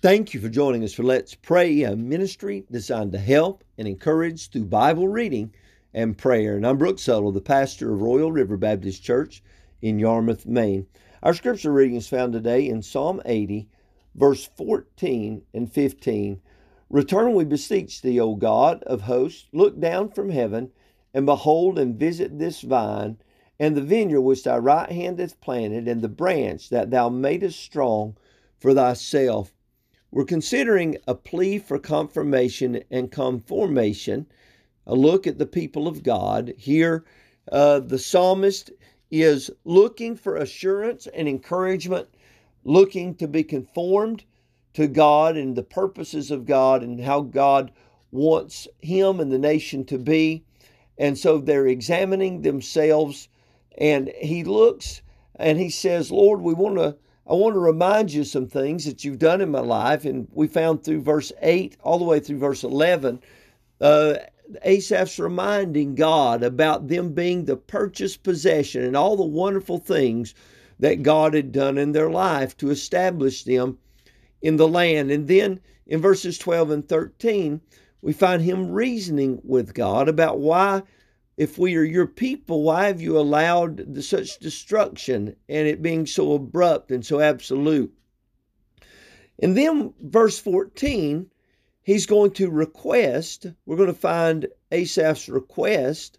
Thank you for joining us for Let's Pray, a ministry designed to help and encourage through Bible reading and prayer. And I'm Brooks Suttle, the pastor of Royal River Baptist Church in Yarmouth, Maine. Our scripture reading is found today in Psalm 80, verse 14 and 15. Return, we beseech thee, O God of hosts, look down from heaven, and behold and visit this vine, and the vineyard which thy right hand hath planted, and the branch that thou madest strong for thyself we're considering a plea for confirmation and conformation, a look at the people of God. Here, uh, the psalmist is looking for assurance and encouragement, looking to be conformed to God and the purposes of God and how God wants him and the nation to be. And so they're examining themselves, and he looks and he says, Lord, we want to I want to remind you some things that you've done in my life. And we found through verse 8 all the way through verse 11, uh, Asaph's reminding God about them being the purchased possession and all the wonderful things that God had done in their life to establish them in the land. And then in verses 12 and 13, we find him reasoning with God about why if we are your people, why have you allowed the, such destruction and it being so abrupt and so absolute? And then, verse 14, he's going to request, we're going to find Asaph's request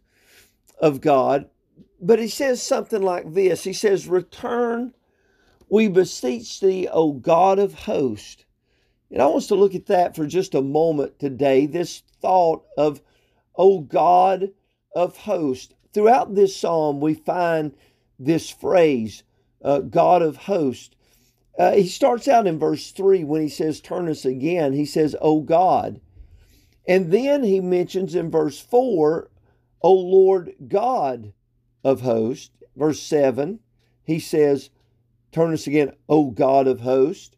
of God, but he says something like this He says, Return, we beseech thee, O God of hosts. And I want us to look at that for just a moment today this thought of, O God of hosts. Throughout this psalm, we find this phrase, uh, God of hosts. Uh, he starts out in verse 3 when he says, Turn us again. He says, O God. And then he mentions in verse 4, O Lord God of hosts. Verse 7, he says, Turn us again, O God of hosts.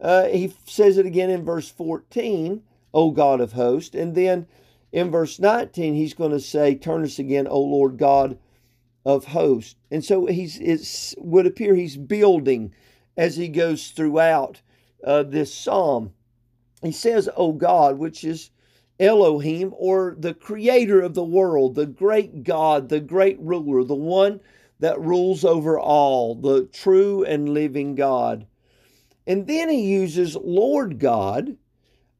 Uh, he says it again in verse 14, O God of hosts. And then in verse 19, he's going to say, Turn us again, O Lord God of hosts. And so he's it would appear he's building as he goes throughout uh, this psalm. He says, O God, which is Elohim, or the creator of the world, the great God, the great ruler, the one that rules over all, the true and living God. And then he uses Lord God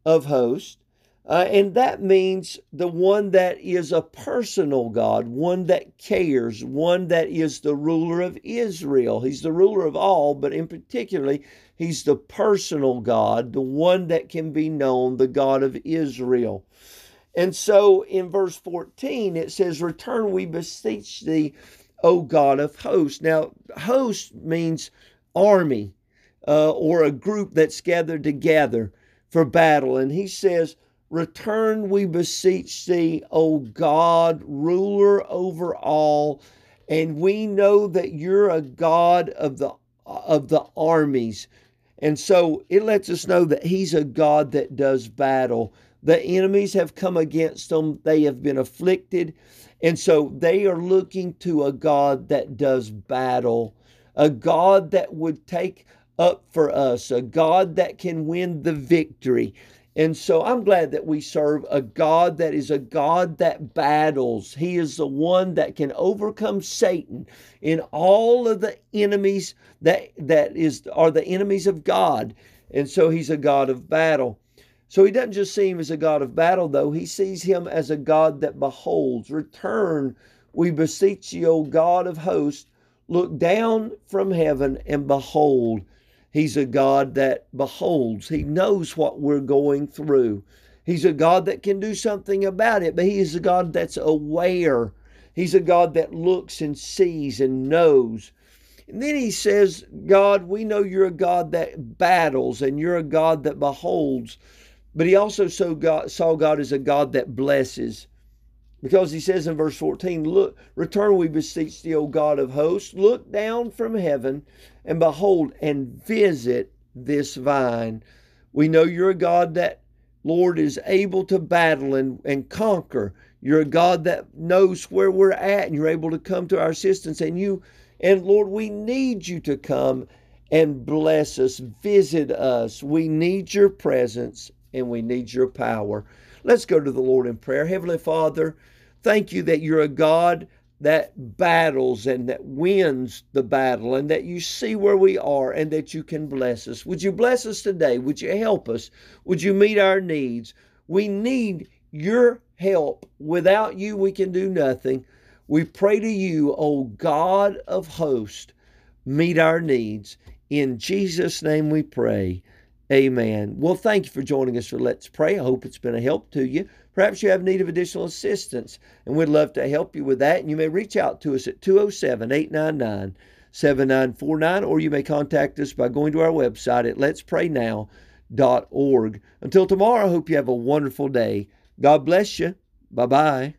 of hosts uh, and that means the one that is a personal God, one that cares, one that is the ruler of Israel. He's the ruler of all, but in particularly, he's the personal God, the one that can be known, the God of Israel. And so in verse 14, it says, Return, we beseech thee, O God of hosts. Now, host means army uh, or a group that's gathered together for battle. And he says, Return, we beseech thee, O God, ruler over all. And we know that you're a God of the of the armies. And so it lets us know that he's a God that does battle. The enemies have come against them, they have been afflicted. And so they are looking to a God that does battle, a God that would take up for us, a God that can win the victory. And so I'm glad that we serve a God that is a God that battles. He is the one that can overcome Satan in all of the enemies that that is are the enemies of God. And so he's a God of battle. So he doesn't just see him as a God of battle, though. He sees him as a God that beholds. Return, we beseech you, O God of hosts. Look down from heaven and behold. He's a God that beholds, He knows what we're going through. He's a God that can do something about it, but He is a God that's aware. He's a God that looks and sees and knows. And then He says, God, we know you're a God that battles and you're a God that beholds. But He also saw God, saw God as a God that blesses. Because he says in verse 14, Look, return, we beseech thee, O God of hosts, look down from heaven, and behold, and visit this vine. We know you're a God that, Lord, is able to battle and, and conquer. You're a God that knows where we're at, and you're able to come to our assistance. And you, and Lord, we need you to come and bless us. Visit us. We need your presence and we need your power. Let's go to the Lord in prayer. Heavenly Father, thank you that you're a God that battles and that wins the battle and that you see where we are and that you can bless us. Would you bless us today? Would you help us? Would you meet our needs? We need your help. Without you, we can do nothing. We pray to you, O God of hosts, meet our needs. In Jesus' name we pray. Amen. Well, thank you for joining us for Let's Pray. I hope it's been a help to you. Perhaps you have need of additional assistance, and we'd love to help you with that. And you may reach out to us at 207 899 7949, or you may contact us by going to our website at letspraynow.org. Until tomorrow, I hope you have a wonderful day. God bless you. Bye bye.